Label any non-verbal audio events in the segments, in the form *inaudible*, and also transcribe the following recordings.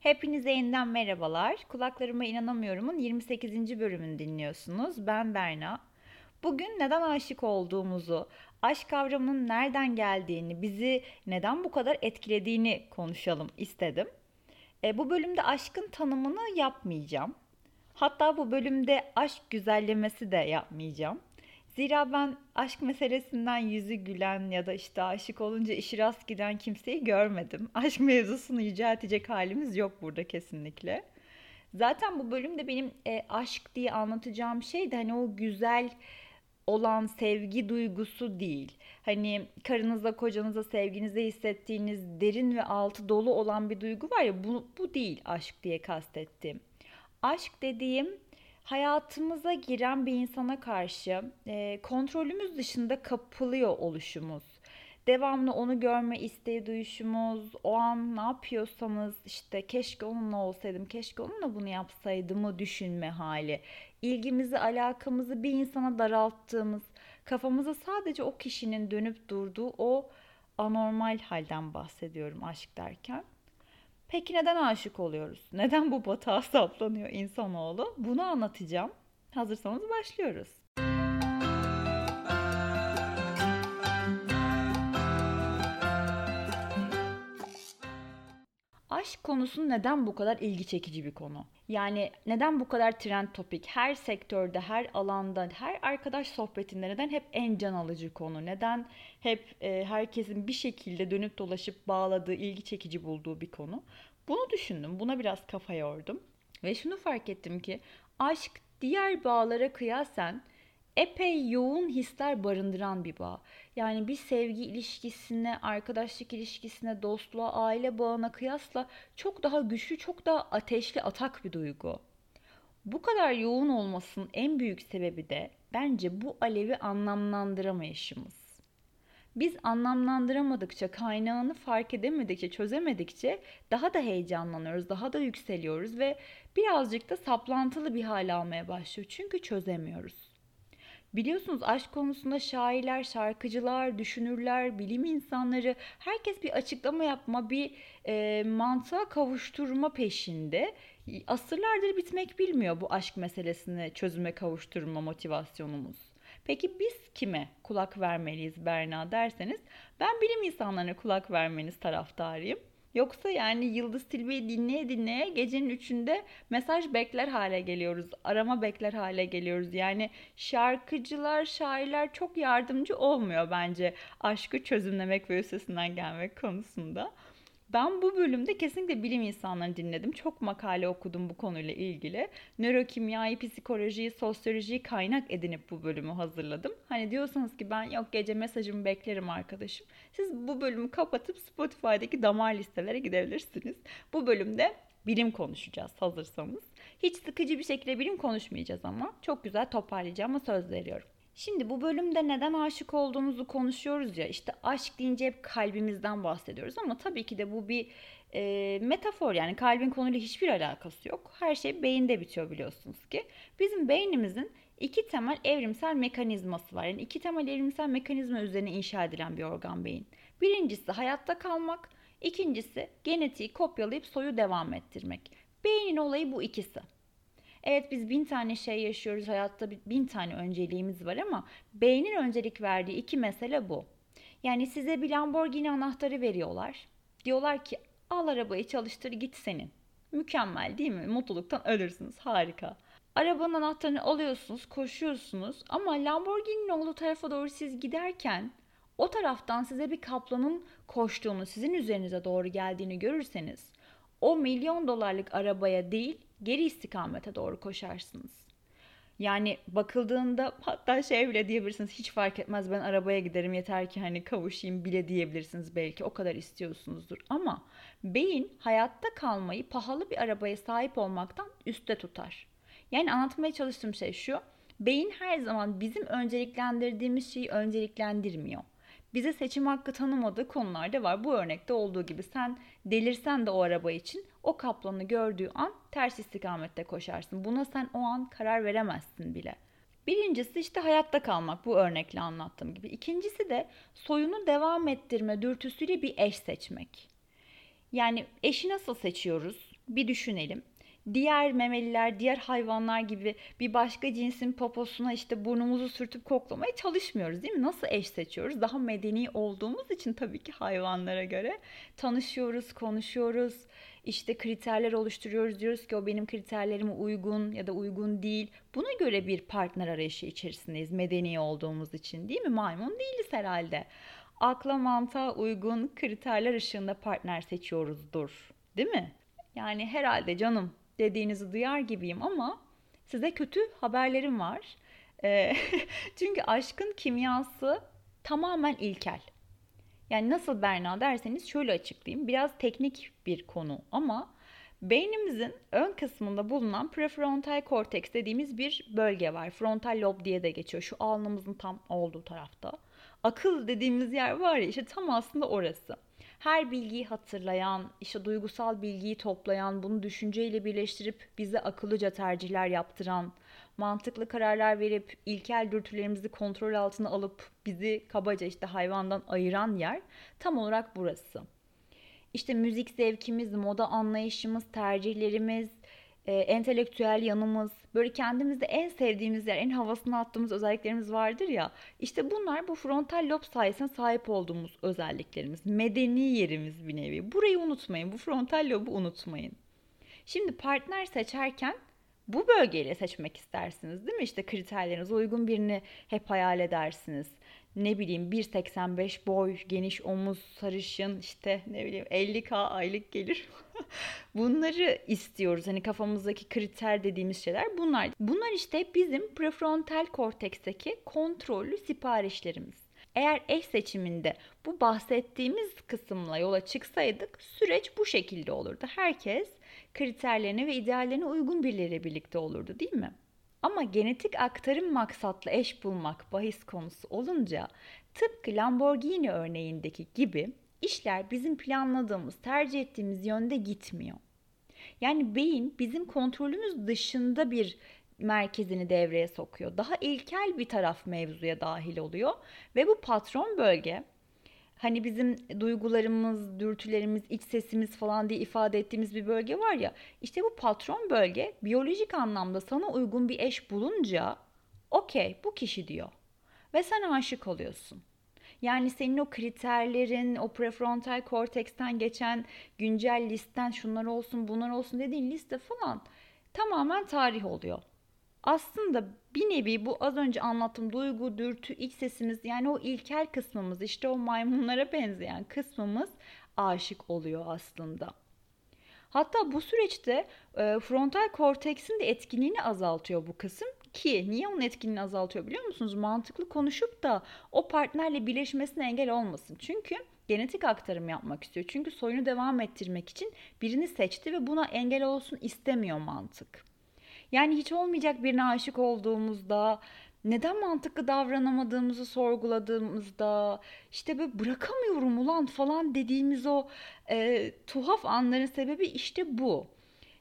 Hepinize yeniden merhabalar. Kulaklarıma inanamıyorum'un 28. bölümünü dinliyorsunuz. Ben Berna. Bugün neden aşık olduğumuzu, aşk kavramının nereden geldiğini, bizi neden bu kadar etkilediğini konuşalım istedim. E, bu bölümde aşkın tanımını yapmayacağım. Hatta bu bölümde aşk güzellemesi de yapmayacağım. Zira ben aşk meselesinden yüzü gülen ya da işte aşık olunca işi rast giden kimseyi görmedim. *laughs* Aşk mevzusunu yüceltecek halimiz yok burada kesinlikle. Zaten bu bölümde benim e, aşk diye anlatacağım şey de hani o güzel olan sevgi duygusu değil. Hani karınıza, kocanıza, sevginize hissettiğiniz derin ve altı dolu olan bir duygu var ya bu, bu değil aşk diye kastettiğim. Aşk dediğim hayatımıza giren bir insana karşı e, kontrolümüz dışında kapılıyor oluşumuz. Devamlı onu görme isteği duyuşumuz, o an ne yapıyorsanız işte keşke onunla olsaydım, keşke onunla bunu yapsaydımı düşünme hali. İlgimizi, alakamızı bir insana daralttığımız, kafamıza sadece o kişinin dönüp durduğu o anormal halden bahsediyorum aşk derken. Peki neden aşık oluyoruz? Neden bu batağa *laughs* saplanıyor insanoğlu? Bunu anlatacağım. Hazırsanız başlıyoruz. Aşk konusu neden bu kadar ilgi çekici bir konu? Yani neden bu kadar trend topik? Her sektörde, her alanda, her arkadaş sohbetinde neden hep en can alıcı konu? Neden hep e, herkesin bir şekilde dönüp dolaşıp bağladığı, ilgi çekici bulduğu bir konu? Bunu düşündüm. Buna biraz kafa yordum. Ve şunu fark ettim ki aşk diğer bağlara kıyasen epey yoğun hisler barındıran bir bağ. Yani bir sevgi ilişkisine, arkadaşlık ilişkisine, dostluğa, aile bağına kıyasla çok daha güçlü, çok daha ateşli, atak bir duygu. Bu kadar yoğun olmasının en büyük sebebi de bence bu alevi anlamlandıramayışımız biz anlamlandıramadıkça, kaynağını fark edemedikçe, çözemedikçe daha da heyecanlanıyoruz, daha da yükseliyoruz ve birazcık da saplantılı bir hal almaya başlıyor. Çünkü çözemiyoruz. Biliyorsunuz aşk konusunda şairler, şarkıcılar, düşünürler, bilim insanları herkes bir açıklama yapma, bir e, mantığa kavuşturma peşinde. Asırlardır bitmek bilmiyor bu aşk meselesini çözüme kavuşturma motivasyonumuz. Peki biz kime kulak vermeliyiz Berna derseniz ben bilim insanlarına kulak vermeniz taraftarıyım. Yoksa yani Yıldız Tilbe'yi dinleye dinleye gecenin üçünde mesaj bekler hale geliyoruz. Arama bekler hale geliyoruz. Yani şarkıcılar, şairler çok yardımcı olmuyor bence aşkı çözümlemek ve üstesinden gelmek konusunda. Ben bu bölümde kesinlikle bilim insanlarını dinledim. Çok makale okudum bu konuyla ilgili. Nörokimyayı, psikolojiyi, sosyolojiyi kaynak edinip bu bölümü hazırladım. Hani diyorsanız ki ben yok gece mesajımı beklerim arkadaşım. Siz bu bölümü kapatıp Spotify'daki damar listelere gidebilirsiniz. Bu bölümde bilim konuşacağız hazırsanız. Hiç sıkıcı bir şekilde bilim konuşmayacağız ama çok güzel toparlayacağıma söz veriyorum. Şimdi bu bölümde neden aşık olduğumuzu konuşuyoruz ya işte aşk deyince hep kalbimizden bahsediyoruz ama tabii ki de bu bir e, metafor yani kalbin konuyla hiçbir alakası yok. Her şey beyinde bitiyor biliyorsunuz ki. Bizim beynimizin iki temel evrimsel mekanizması var. Yani iki temel evrimsel mekanizma üzerine inşa edilen bir organ beyin. Birincisi hayatta kalmak, ikincisi genetiği kopyalayıp soyu devam ettirmek. Beynin olayı bu ikisi. Evet biz bin tane şey yaşıyoruz hayatta bin tane önceliğimiz var ama beynin öncelik verdiği iki mesele bu. Yani size bir Lamborghini anahtarı veriyorlar. Diyorlar ki al arabayı çalıştır git senin. Mükemmel değil mi? Mutluluktan ölürsünüz. Harika. Arabanın anahtarını alıyorsunuz, koşuyorsunuz ama Lamborghini'nin olduğu tarafa doğru siz giderken o taraftan size bir kaplanın koştuğunu, sizin üzerinize doğru geldiğini görürseniz o milyon dolarlık arabaya değil geri istikamete doğru koşarsınız. Yani bakıldığında hatta şey bile diyebilirsiniz hiç fark etmez ben arabaya giderim yeter ki hani kavuşayım bile diyebilirsiniz belki o kadar istiyorsunuzdur. Ama beyin hayatta kalmayı pahalı bir arabaya sahip olmaktan üstte tutar. Yani anlatmaya çalıştığım şey şu. Beyin her zaman bizim önceliklendirdiğimiz şeyi önceliklendirmiyor bize seçim hakkı tanımadığı konular da var. Bu örnekte olduğu gibi sen delirsen de o araba için o kaplanı gördüğü an ters istikamette koşarsın. Buna sen o an karar veremezsin bile. Birincisi işte hayatta kalmak bu örnekle anlattığım gibi. İkincisi de soyunu devam ettirme dürtüsüyle bir eş seçmek. Yani eşi nasıl seçiyoruz? bir düşünelim diğer memeliler, diğer hayvanlar gibi bir başka cinsin poposuna işte burnumuzu sürtüp koklamaya çalışmıyoruz değil mi? Nasıl eş seçiyoruz? Daha medeni olduğumuz için tabii ki hayvanlara göre tanışıyoruz, konuşuyoruz. İşte kriterler oluşturuyoruz. Diyoruz ki o benim kriterlerime uygun ya da uygun değil. Buna göre bir partner arayışı içerisindeyiz medeni olduğumuz için değil mi? Maymun değiliz herhalde. Akla mantığa uygun kriterler ışığında partner seçiyoruzdur. Değil mi? Yani herhalde canım dediğinizi duyar gibiyim ama size kötü haberlerim var. E, *laughs* çünkü aşkın kimyası tamamen ilkel. Yani nasıl Berna derseniz şöyle açıklayayım. Biraz teknik bir konu ama beynimizin ön kısmında bulunan prefrontal korteks dediğimiz bir bölge var. Frontal lob diye de geçiyor. Şu alnımızın tam olduğu tarafta. Akıl dediğimiz yer var ya işte tam aslında orası her bilgiyi hatırlayan, işte duygusal bilgiyi toplayan, bunu düşünceyle birleştirip bize akıllıca tercihler yaptıran, mantıklı kararlar verip ilkel dürtülerimizi kontrol altına alıp bizi kabaca işte hayvandan ayıran yer tam olarak burası. İşte müzik zevkimiz, moda anlayışımız, tercihlerimiz, e, entelektüel yanımız, böyle kendimizde en sevdiğimiz yer, en havasını attığımız özelliklerimiz vardır ya. İşte bunlar bu frontal lob sayesinde sahip olduğumuz özelliklerimiz. Medeni yerimiz bir nevi. Burayı unutmayın. Bu frontal lobu unutmayın. Şimdi partner seçerken bu bölgeyle seçmek istersiniz değil mi? İşte kriterlerinize uygun birini hep hayal edersiniz ne bileyim 1.85 boy, geniş omuz, sarışın işte ne bileyim 50k aylık gelir. *laughs* Bunları istiyoruz. Hani kafamızdaki kriter dediğimiz şeyler bunlar. Bunlar işte bizim prefrontal korteksteki kontrollü siparişlerimiz. Eğer eş seçiminde bu bahsettiğimiz kısımla yola çıksaydık süreç bu şekilde olurdu. Herkes kriterlerine ve ideallerine uygun birileriyle birlikte olurdu değil mi? Ama genetik aktarım maksatlı eş bulmak bahis konusu olunca tıpkı Lamborghini örneğindeki gibi işler bizim planladığımız, tercih ettiğimiz yönde gitmiyor. Yani beyin bizim kontrolümüz dışında bir merkezini devreye sokuyor. Daha ilkel bir taraf mevzuya dahil oluyor ve bu patron bölge hani bizim duygularımız, dürtülerimiz, iç sesimiz falan diye ifade ettiğimiz bir bölge var ya. İşte bu patron bölge biyolojik anlamda sana uygun bir eş bulunca okey bu kişi diyor. Ve sen aşık oluyorsun. Yani senin o kriterlerin, o prefrontal korteksten geçen güncel listen şunlar olsun bunlar olsun dediğin liste falan tamamen tarih oluyor aslında bir nevi bu az önce anlattığım duygu, dürtü, iç sesimiz yani o ilkel kısmımız işte o maymunlara benzeyen kısmımız aşık oluyor aslında. Hatta bu süreçte e, frontal korteksin de etkinliğini azaltıyor bu kısım ki niye onun etkinliğini azaltıyor biliyor musunuz? Mantıklı konuşup da o partnerle birleşmesine engel olmasın. Çünkü genetik aktarım yapmak istiyor. Çünkü soyunu devam ettirmek için birini seçti ve buna engel olsun istemiyor mantık. Yani hiç olmayacak birine aşık olduğumuzda neden mantıklı davranamadığımızı sorguladığımızda işte böyle bırakamıyorum ulan falan dediğimiz o e, tuhaf anların sebebi işte bu.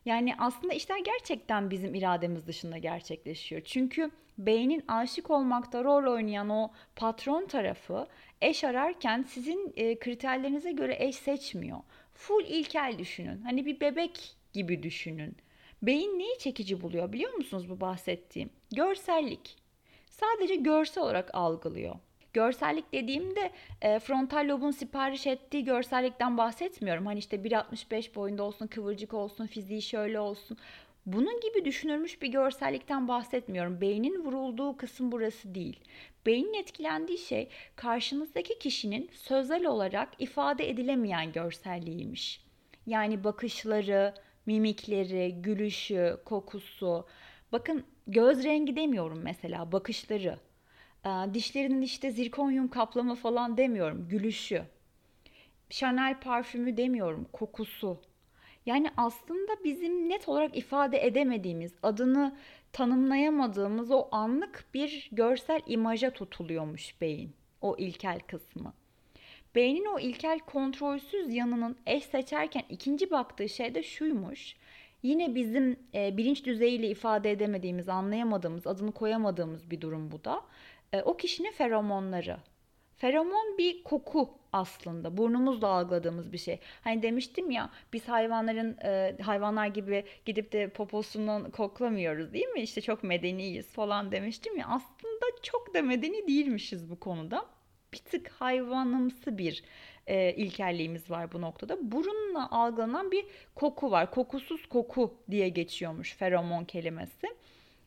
Yani aslında işler gerçekten bizim irademiz dışında gerçekleşiyor. Çünkü beynin aşık olmakta rol oynayan o patron tarafı eş ararken sizin e, kriterlerinize göre eş seçmiyor. Full ilkel düşünün. Hani bir bebek gibi düşünün. Beyin neyi çekici buluyor biliyor musunuz bu bahsettiğim? Görsellik. Sadece görsel olarak algılıyor. Görsellik dediğimde e, frontal lobun sipariş ettiği görsellikten bahsetmiyorum. Hani işte 1.65 boyunda olsun, kıvırcık olsun, fiziği şöyle olsun. Bunun gibi düşünülmüş bir görsellikten bahsetmiyorum. Beynin vurulduğu kısım burası değil. Beynin etkilendiği şey karşınızdaki kişinin sözel olarak ifade edilemeyen görselliğiymiş. Yani bakışları, mimikleri, gülüşü, kokusu. Bakın göz rengi demiyorum mesela bakışları. Dişlerinin işte zirkonyum kaplama falan demiyorum. Gülüşü. Chanel parfümü demiyorum. Kokusu. Yani aslında bizim net olarak ifade edemediğimiz, adını tanımlayamadığımız o anlık bir görsel imaja tutuluyormuş beyin. O ilkel kısmı. Beynin o ilkel kontrolsüz yanının eş seçerken ikinci baktığı şey de şuymuş. Yine bizim e, bilinç düzeyiyle ifade edemediğimiz, anlayamadığımız, adını koyamadığımız bir durum bu da. E, o kişinin feromonları. Feromon bir koku aslında. Burnumuzla algıladığımız bir şey. Hani demiştim ya biz hayvanların e, hayvanlar gibi gidip de poposundan koklamıyoruz değil mi? İşte çok medeniyiz falan demiştim ya. Aslında çok da medeni değilmişiz bu konuda. Bir tık hayvanımsı bir e, ilkelliğimiz var bu noktada. Burunla algılanan bir koku var. Kokusuz koku diye geçiyormuş feromon kelimesi.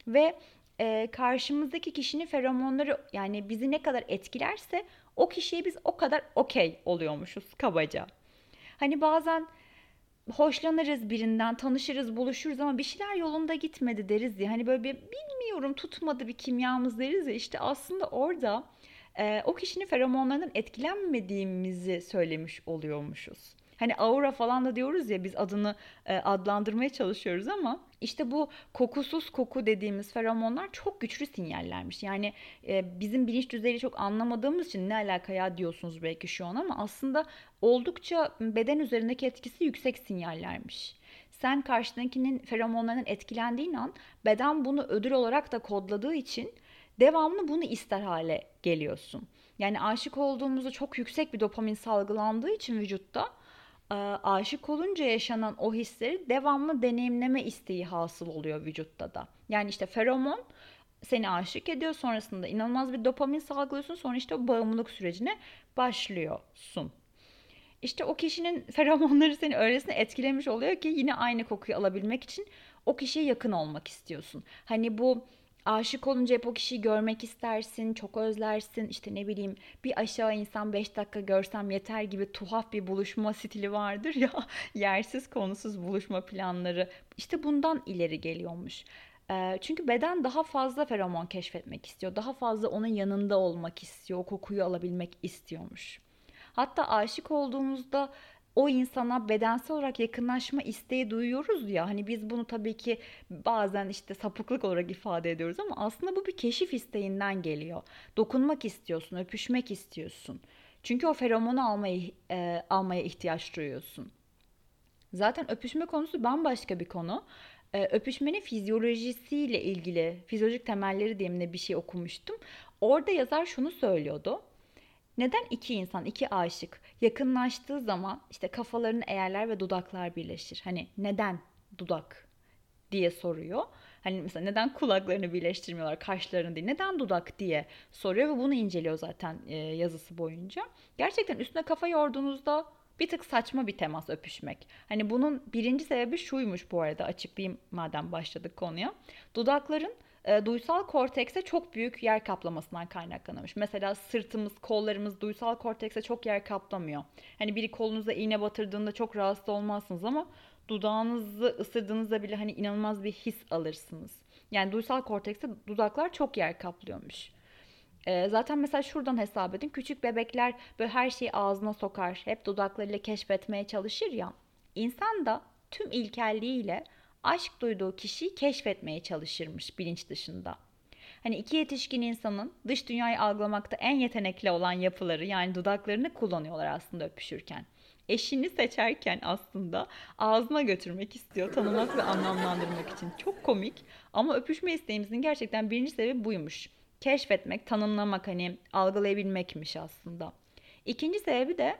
Ve e, karşımızdaki kişinin feromonları yani bizi ne kadar etkilerse o kişiye biz o kadar okey oluyormuşuz kabaca. Hani bazen hoşlanırız birinden, tanışırız, buluşuruz ama bir şeyler yolunda gitmedi deriz ya. Hani böyle bir bilmiyorum tutmadı bir kimyamız deriz ya. İşte aslında orada e, o kişinin feromonlarından etkilenmediğimizi söylemiş oluyormuşuz. Hani aura falan da diyoruz ya biz adını e, adlandırmaya çalışıyoruz ama işte bu kokusuz koku dediğimiz feromonlar çok güçlü sinyallermiş. Yani e, bizim bilinç düzeyi çok anlamadığımız için ne alaka ya diyorsunuz belki şu an ama aslında oldukça beden üzerindeki etkisi yüksek sinyallermiş. Sen karşındakinin feromonlarından etkilendiğin an beden bunu ödül olarak da kodladığı için devamlı bunu ister hale geliyorsun. Yani aşık olduğumuzda çok yüksek bir dopamin salgılandığı için vücutta e, aşık olunca yaşanan o hisleri devamlı deneyimleme isteği hasıl oluyor vücutta da. Yani işte feromon seni aşık ediyor sonrasında inanılmaz bir dopamin salgılıyorsun sonra işte o bağımlılık sürecine başlıyorsun. İşte o kişinin *laughs* feromonları seni öylesine etkilemiş oluyor ki yine aynı kokuyu alabilmek için o kişiye yakın olmak istiyorsun. Hani bu aşık olunca hep o kişiyi görmek istersin, çok özlersin. İşte ne bileyim bir aşağı insan 5 dakika görsem yeter gibi tuhaf bir buluşma *laughs* stili vardır ya. *laughs* Yersiz konusuz buluşma planları. İşte bundan ileri geliyormuş. Çünkü beden daha fazla feromon keşfetmek istiyor. Daha fazla onun yanında olmak istiyor. O kokuyu alabilmek istiyormuş. Hatta aşık olduğumuzda o insana bedensel olarak yakınlaşma isteği duyuyoruz ya hani biz bunu tabii ki bazen işte sapıklık olarak ifade ediyoruz ama aslında bu bir keşif isteğinden geliyor. Dokunmak istiyorsun, öpüşmek istiyorsun. Çünkü o feromonu almayı, e, almaya ihtiyaç duyuyorsun. Zaten öpüşme konusu bambaşka bir konu. E, öpüşmenin fizyolojisiyle ilgili, fizyolojik temelleri diye bir şey okumuştum. Orada yazar şunu söylüyordu. Neden iki insan, iki aşık yakınlaştığı zaman işte kafalarını eğerler ve dudaklar birleşir? Hani neden dudak diye soruyor. Hani mesela neden kulaklarını birleştirmiyorlar, kaşlarını değil, neden dudak diye soruyor ve bunu inceliyor zaten e, yazısı boyunca. Gerçekten üstüne kafa yorduğunuzda bir tık saçma bir temas öpüşmek. Hani bunun birinci sebebi şuymuş bu arada açıklayayım madem başladık konuya. Dudakların e, duysal kortekse çok büyük yer kaplamasından kaynaklanmış. Mesela sırtımız, kollarımız duysal kortekse çok yer kaplamıyor. Hani biri kolunuza iğne batırdığında çok rahatsız olmazsınız ama dudağınızı ısırdığınızda bile hani inanılmaz bir his alırsınız. Yani duysal kortekste dudaklar çok yer kaplıyormuş. E, zaten mesela şuradan hesap edin. Küçük bebekler böyle her şeyi ağzına sokar. Hep dudaklarıyla keşfetmeye çalışır ya. İnsan da tüm ilkelliğiyle aşk duyduğu kişiyi keşfetmeye çalışırmış bilinç dışında. Hani iki yetişkin insanın dış dünyayı algılamakta en yetenekli olan yapıları yani dudaklarını kullanıyorlar aslında öpüşürken. Eşini seçerken aslında ağzına götürmek istiyor, tanımak ve anlamlandırmak için. Çok komik ama öpüşme isteğimizin gerçekten birinci sebebi buymuş. Keşfetmek, tanımlamak hani algılayabilmekmiş aslında. İkinci sebebi de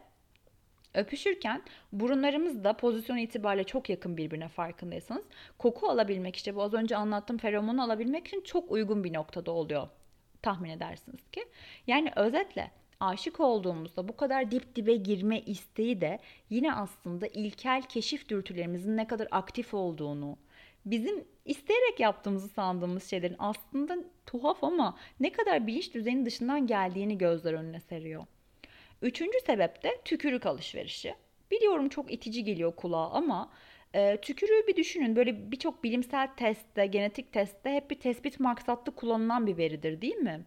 Öpüşürken burunlarımız da pozisyon itibariyle çok yakın birbirine farkındaysanız koku alabilmek işte bu az önce anlattığım feromonu alabilmek için çok uygun bir noktada oluyor tahmin edersiniz ki. Yani özetle aşık olduğumuzda bu kadar dip dibe girme isteği de yine aslında ilkel keşif dürtülerimizin ne kadar aktif olduğunu, bizim isteyerek yaptığımızı sandığımız şeylerin aslında tuhaf ama ne kadar bilinç düzeyinin dışından geldiğini gözler önüne seriyor. Üçüncü sebep de tükürük alışverişi. Biliyorum çok itici geliyor kulağa ama e, tükürüğü bir düşünün. Böyle birçok bilimsel testte, genetik testte hep bir tespit maksatlı kullanılan bir veridir değil mi?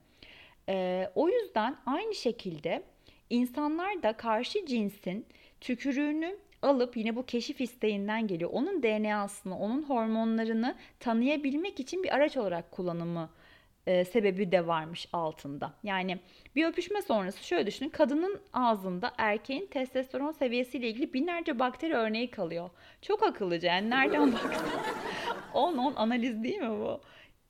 E, o yüzden aynı şekilde insanlar da karşı cinsin tükürüğünü alıp yine bu keşif isteğinden geliyor. Onun DNA'sını, onun hormonlarını tanıyabilmek için bir araç olarak kullanımı e, sebebi de varmış altında. Yani bir öpüşme sonrası şöyle düşünün. Kadının ağzında erkeğin testosteron seviyesiyle ilgili binlerce bakteri örneği kalıyor. Çok akıllıca yani nereden *laughs* baksan 10-10 analiz değil mi bu?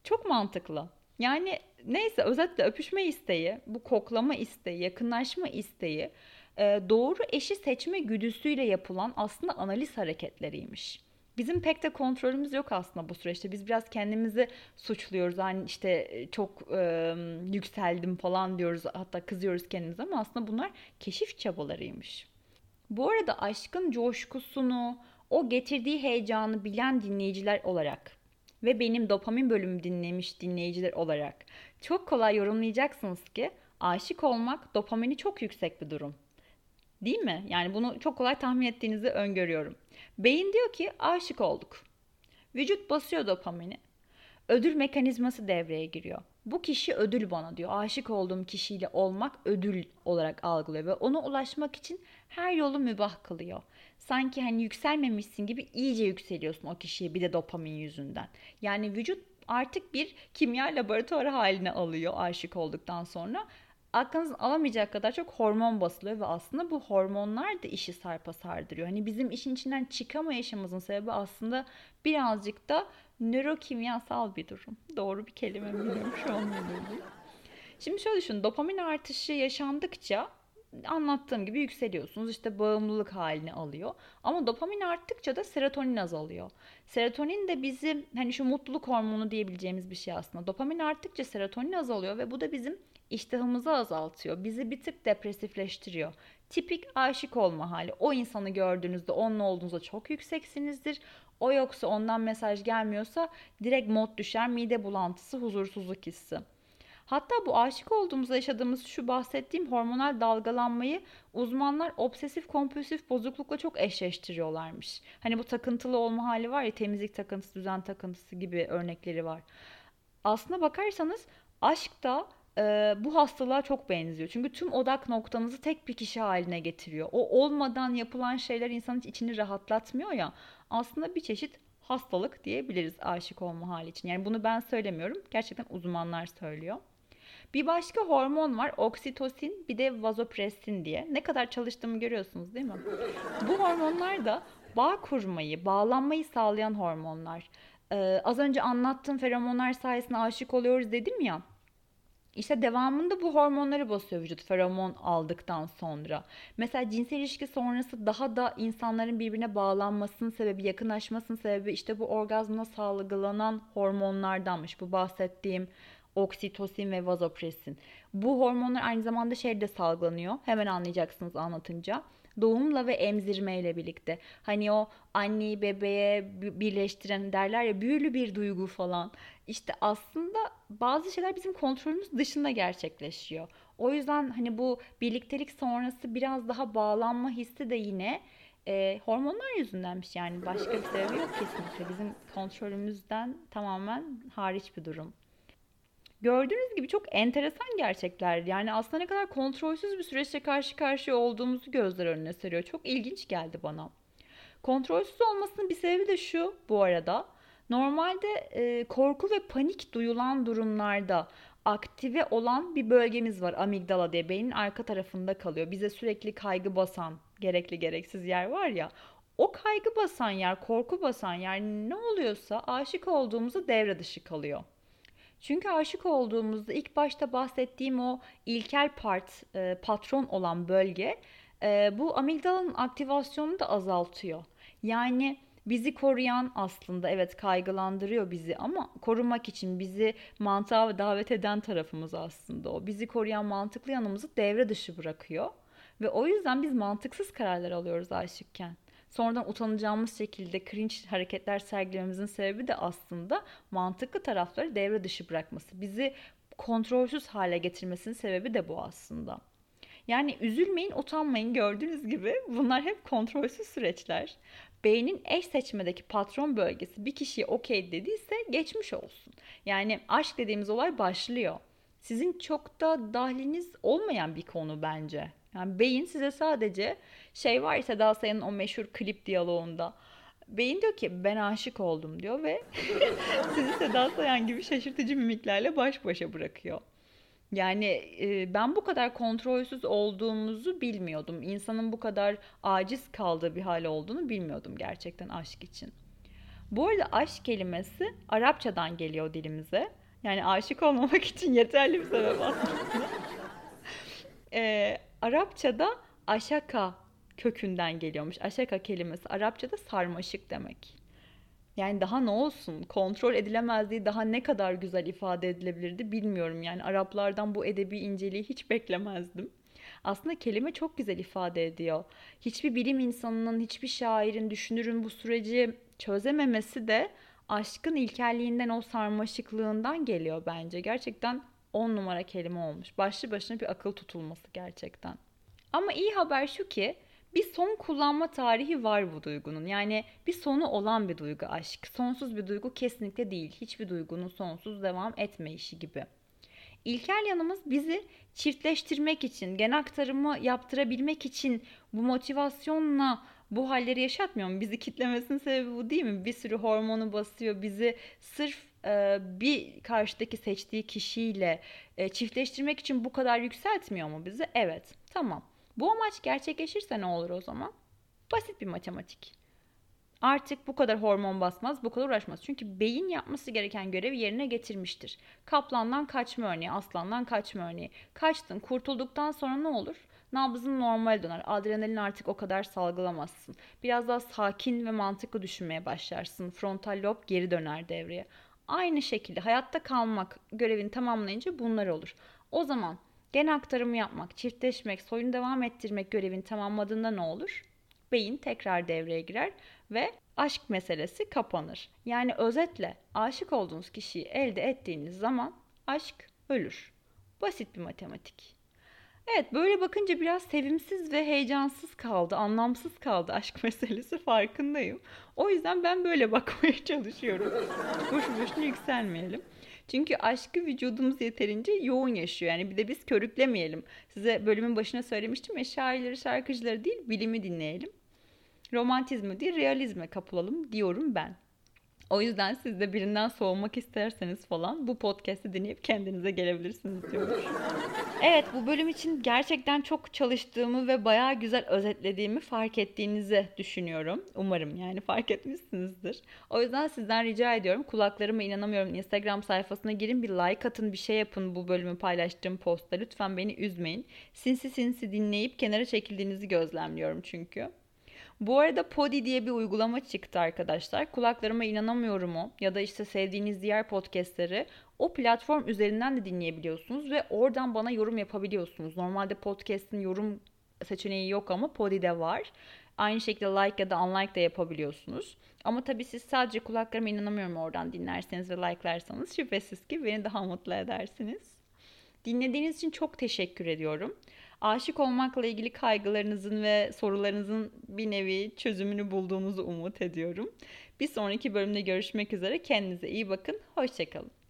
Çok mantıklı. Yani neyse özetle öpüşme isteği, bu koklama isteği, yakınlaşma isteği e, doğru eşi seçme güdüsüyle yapılan aslında analiz hareketleriymiş. Bizim pek de kontrolümüz yok aslında bu süreçte. Biz biraz kendimizi suçluyoruz. Hani işte e, çok e, yükseldim falan diyoruz. Hatta kızıyoruz kendimize ama aslında bunlar keşif çabalarıymış. Bu arada aşkın coşkusunu, o getirdiği heyecanı bilen dinleyiciler olarak ve benim dopamin bölümü dinlemiş dinleyiciler olarak çok kolay yorumlayacaksınız ki aşık olmak dopamini çok yüksek bir durum. Değil mi? Yani bunu çok kolay tahmin ettiğinizi öngörüyorum. Beyin diyor ki aşık olduk. Vücut basıyor dopamini. Ödül mekanizması devreye giriyor. Bu kişi ödül bana diyor. Aşık olduğum kişiyle olmak ödül olarak algılıyor ve ona ulaşmak için her yolu mübah kılıyor. Sanki hani yükselmemişsin gibi iyice yükseliyorsun o kişiye bir de dopamin yüzünden. Yani vücut artık bir kimya laboratuvarı haline alıyor aşık olduktan sonra aklınız alamayacak kadar çok hormon basılıyor ve aslında bu hormonlar da işi sarpa sardırıyor. Hani bizim işin içinden çıkamayışımızın sebebi aslında birazcık da nörokimyasal bir durum. Doğru bir kelime bilmiyorum şu an Şimdi şöyle düşün dopamin artışı yaşandıkça anlattığım gibi yükseliyorsunuz. İşte bağımlılık halini alıyor. Ama dopamin arttıkça da serotonin azalıyor. Serotonin de bizim hani şu mutluluk hormonu diyebileceğimiz bir şey aslında. Dopamin arttıkça serotonin azalıyor ve bu da bizim iştahımızı azaltıyor. Bizi bir tık depresifleştiriyor. Tipik aşık olma hali. O insanı gördüğünüzde onunla olduğunuzda çok yükseksinizdir. O yoksa ondan mesaj gelmiyorsa direkt mod düşer, mide bulantısı, huzursuzluk hissi. Hatta bu aşık olduğumuzda yaşadığımız şu bahsettiğim hormonal dalgalanmayı uzmanlar obsesif kompulsif bozuklukla çok eşleştiriyorlarmış. Hani bu takıntılı olma hali var ya temizlik takıntısı, düzen takıntısı gibi örnekleri var. Aslına bakarsanız aşk da e, bu hastalığa çok benziyor. Çünkü tüm odak noktanızı tek bir kişi haline getiriyor. O olmadan yapılan şeyler insanın içini rahatlatmıyor ya. Aslında bir çeşit hastalık diyebiliriz aşık olma hali için. Yani bunu ben söylemiyorum. Gerçekten uzmanlar söylüyor. Bir başka hormon var oksitosin bir de vazopressin diye. Ne kadar çalıştığımı görüyorsunuz değil mi? Bu hormonlar da bağ kurmayı, bağlanmayı sağlayan hormonlar. Ee, az önce anlattığım feromonlar sayesinde aşık oluyoruz dedim ya. İşte devamında bu hormonları basıyor vücut feromon aldıktan sonra. Mesela cinsel ilişki sonrası daha da insanların birbirine bağlanmasının sebebi, yakınlaşmasının sebebi işte bu orgazmla salgılanan hormonlardanmış. Bu bahsettiğim oksitosin ve vazopresin. Bu hormonlar aynı zamanda şeyde salgılanıyor. Hemen anlayacaksınız anlatınca. Doğumla ve emzirmeyle birlikte. Hani o anneyi bebeğe birleştiren derler ya büyülü bir duygu falan. İşte aslında bazı şeyler bizim kontrolümüz dışında gerçekleşiyor. O yüzden hani bu birliktelik sonrası biraz daha bağlanma hissi de yine e, hormonlar yüzündenmiş yani başka bir sebebi yok kesinlikle. Bizim kontrolümüzden tamamen hariç bir durum. Gördüğünüz gibi çok enteresan gerçekler. Yani aslında ne kadar kontrolsüz bir süreçle karşı karşıya olduğumuzu gözler önüne seriyor. Çok ilginç geldi bana. Kontrolsüz olmasının bir sebebi de şu bu arada. Normalde e, korku ve panik duyulan durumlarda aktive olan bir bölgemiz var amigdala diye beynin arka tarafında kalıyor. Bize sürekli kaygı basan gerekli gereksiz yer var ya o kaygı basan yer, korku basan yer ne oluyorsa aşık olduğumuzda devre dışı kalıyor. Çünkü aşık olduğumuzda ilk başta bahsettiğim o ilkel part, e, patron olan bölge e, bu amigdalanın aktivasyonunu da azaltıyor. Yani bizi koruyan aslında evet kaygılandırıyor bizi ama korumak için bizi mantığa davet eden tarafımız aslında o. Bizi koruyan mantıklı yanımızı devre dışı bırakıyor. Ve o yüzden biz mantıksız kararlar alıyoruz aşıkken sonradan utanacağımız şekilde cringe hareketler sergilememizin sebebi de aslında mantıklı tarafları devre dışı bırakması. Bizi kontrolsüz hale getirmesinin sebebi de bu aslında. Yani üzülmeyin, utanmayın gördüğünüz gibi bunlar hep kontrolsüz süreçler. Beynin eş seçmedeki patron bölgesi bir kişiye okey dediyse geçmiş olsun. Yani aşk dediğimiz olay başlıyor. Sizin çok da dahliniz olmayan bir konu bence. Yani beyin size sadece şey var Seda Sayan'ın o meşhur klip diyaloğunda. Beyin diyor ki ben aşık oldum diyor ve *laughs* sizi Seda Sayan gibi şaşırtıcı mimiklerle baş başa bırakıyor. Yani e, ben bu kadar kontrolsüz olduğumuzu bilmiyordum. İnsanın bu kadar aciz kaldığı bir hal olduğunu bilmiyordum gerçekten aşk için. Bu arada aşk kelimesi Arapçadan geliyor dilimize. Yani aşık olmamak için yeterli bir sebep aslında. ee, *laughs* Arapçada aşaka kökünden geliyormuş. Aşaka kelimesi Arapçada sarmaşık demek. Yani daha ne olsun? Kontrol edilemezliği daha ne kadar güzel ifade edilebilirdi bilmiyorum. Yani Araplardan bu edebi inceliği hiç beklemezdim. Aslında kelime çok güzel ifade ediyor. Hiçbir bilim insanının, hiçbir şairin, düşünürün bu süreci çözememesi de aşkın ilkelliğinden, o sarmaşıklığından geliyor bence. Gerçekten on numara kelime olmuş. Başlı başına bir akıl tutulması gerçekten. Ama iyi haber şu ki bir son kullanma tarihi var bu duygunun. Yani bir sonu olan bir duygu aşk. Sonsuz bir duygu kesinlikle değil. Hiçbir duygunun sonsuz devam etme işi gibi. İlkel yanımız bizi çiftleştirmek için, gen aktarımı yaptırabilmek için bu motivasyonla bu halleri yaşatmıyor mu? Bizi kitlemesinin sebebi bu değil mi? Bir sürü hormonu basıyor. Bizi sırf bir karşıdaki seçtiği kişiyle e, çiftleştirmek için bu kadar yükseltmiyor mu bizi? Evet. Tamam. Bu amaç gerçekleşirse ne olur o zaman? Basit bir matematik. Artık bu kadar hormon basmaz, bu kadar uğraşmaz. Çünkü beyin yapması gereken görevi yerine getirmiştir. Kaplandan kaçma örneği, aslandan kaçma örneği. Kaçtın, kurtulduktan sonra ne olur? Nabzın normal döner. Adrenalin artık o kadar salgılamazsın. Biraz daha sakin ve mantıklı düşünmeye başlarsın. Frontal lob geri döner devreye. Aynı şekilde hayatta kalmak görevini tamamlayınca bunlar olur. O zaman gen aktarımı yapmak, çiftleşmek, soyunu devam ettirmek görevini tamamladığında ne olur? Beyin tekrar devreye girer ve aşk meselesi kapanır. Yani özetle aşık olduğunuz kişiyi elde ettiğiniz zaman aşk ölür. Basit bir matematik. Evet böyle bakınca biraz sevimsiz ve heyecansız kaldı, anlamsız kaldı aşk *laughs* meselesi farkındayım. O yüzden ben böyle *laughs* bakmaya çalışıyorum. Boş boşuna yükselmeyelim. Çünkü aşkı vücudumuz yeterince yoğun yaşıyor. Yani bir de biz körüklemeyelim. Size bölümün başına söylemiştim ya şairleri, şarkıcıları değil bilimi dinleyelim. Romantizmi değil realizme kapılalım diyorum ben. O yüzden siz de birinden soğumak isterseniz falan bu podcast'i dinleyip kendinize gelebilirsiniz diyorum. evet bu bölüm için gerçekten çok çalıştığımı ve bayağı güzel özetlediğimi fark ettiğinizi düşünüyorum. Umarım yani fark etmişsinizdir. O yüzden sizden rica ediyorum kulaklarıma inanamıyorum Instagram sayfasına girin bir like atın bir şey yapın bu bölümü paylaştığım postta. Lütfen beni üzmeyin. Sinsi sinsi dinleyip kenara çekildiğinizi gözlemliyorum çünkü. Bu arada Podi diye bir uygulama çıktı arkadaşlar. Kulaklarıma inanamıyorum o ya da işte sevdiğiniz diğer podcastleri o platform üzerinden de dinleyebiliyorsunuz ve oradan bana yorum yapabiliyorsunuz. Normalde podcast'in yorum seçeneği yok ama Podi'de var. Aynı şekilde like ya da unlike de yapabiliyorsunuz. Ama tabii siz sadece kulaklarıma inanamıyorum oradan dinlerseniz ve like'larsanız şüphesiz ki beni daha mutlu edersiniz. Dinlediğiniz için çok teşekkür ediyorum aşık olmakla ilgili kaygılarınızın ve sorularınızın bir nevi çözümünü bulduğunuzu umut ediyorum. Bir sonraki bölümde görüşmek üzere. Kendinize iyi bakın. Hoşçakalın.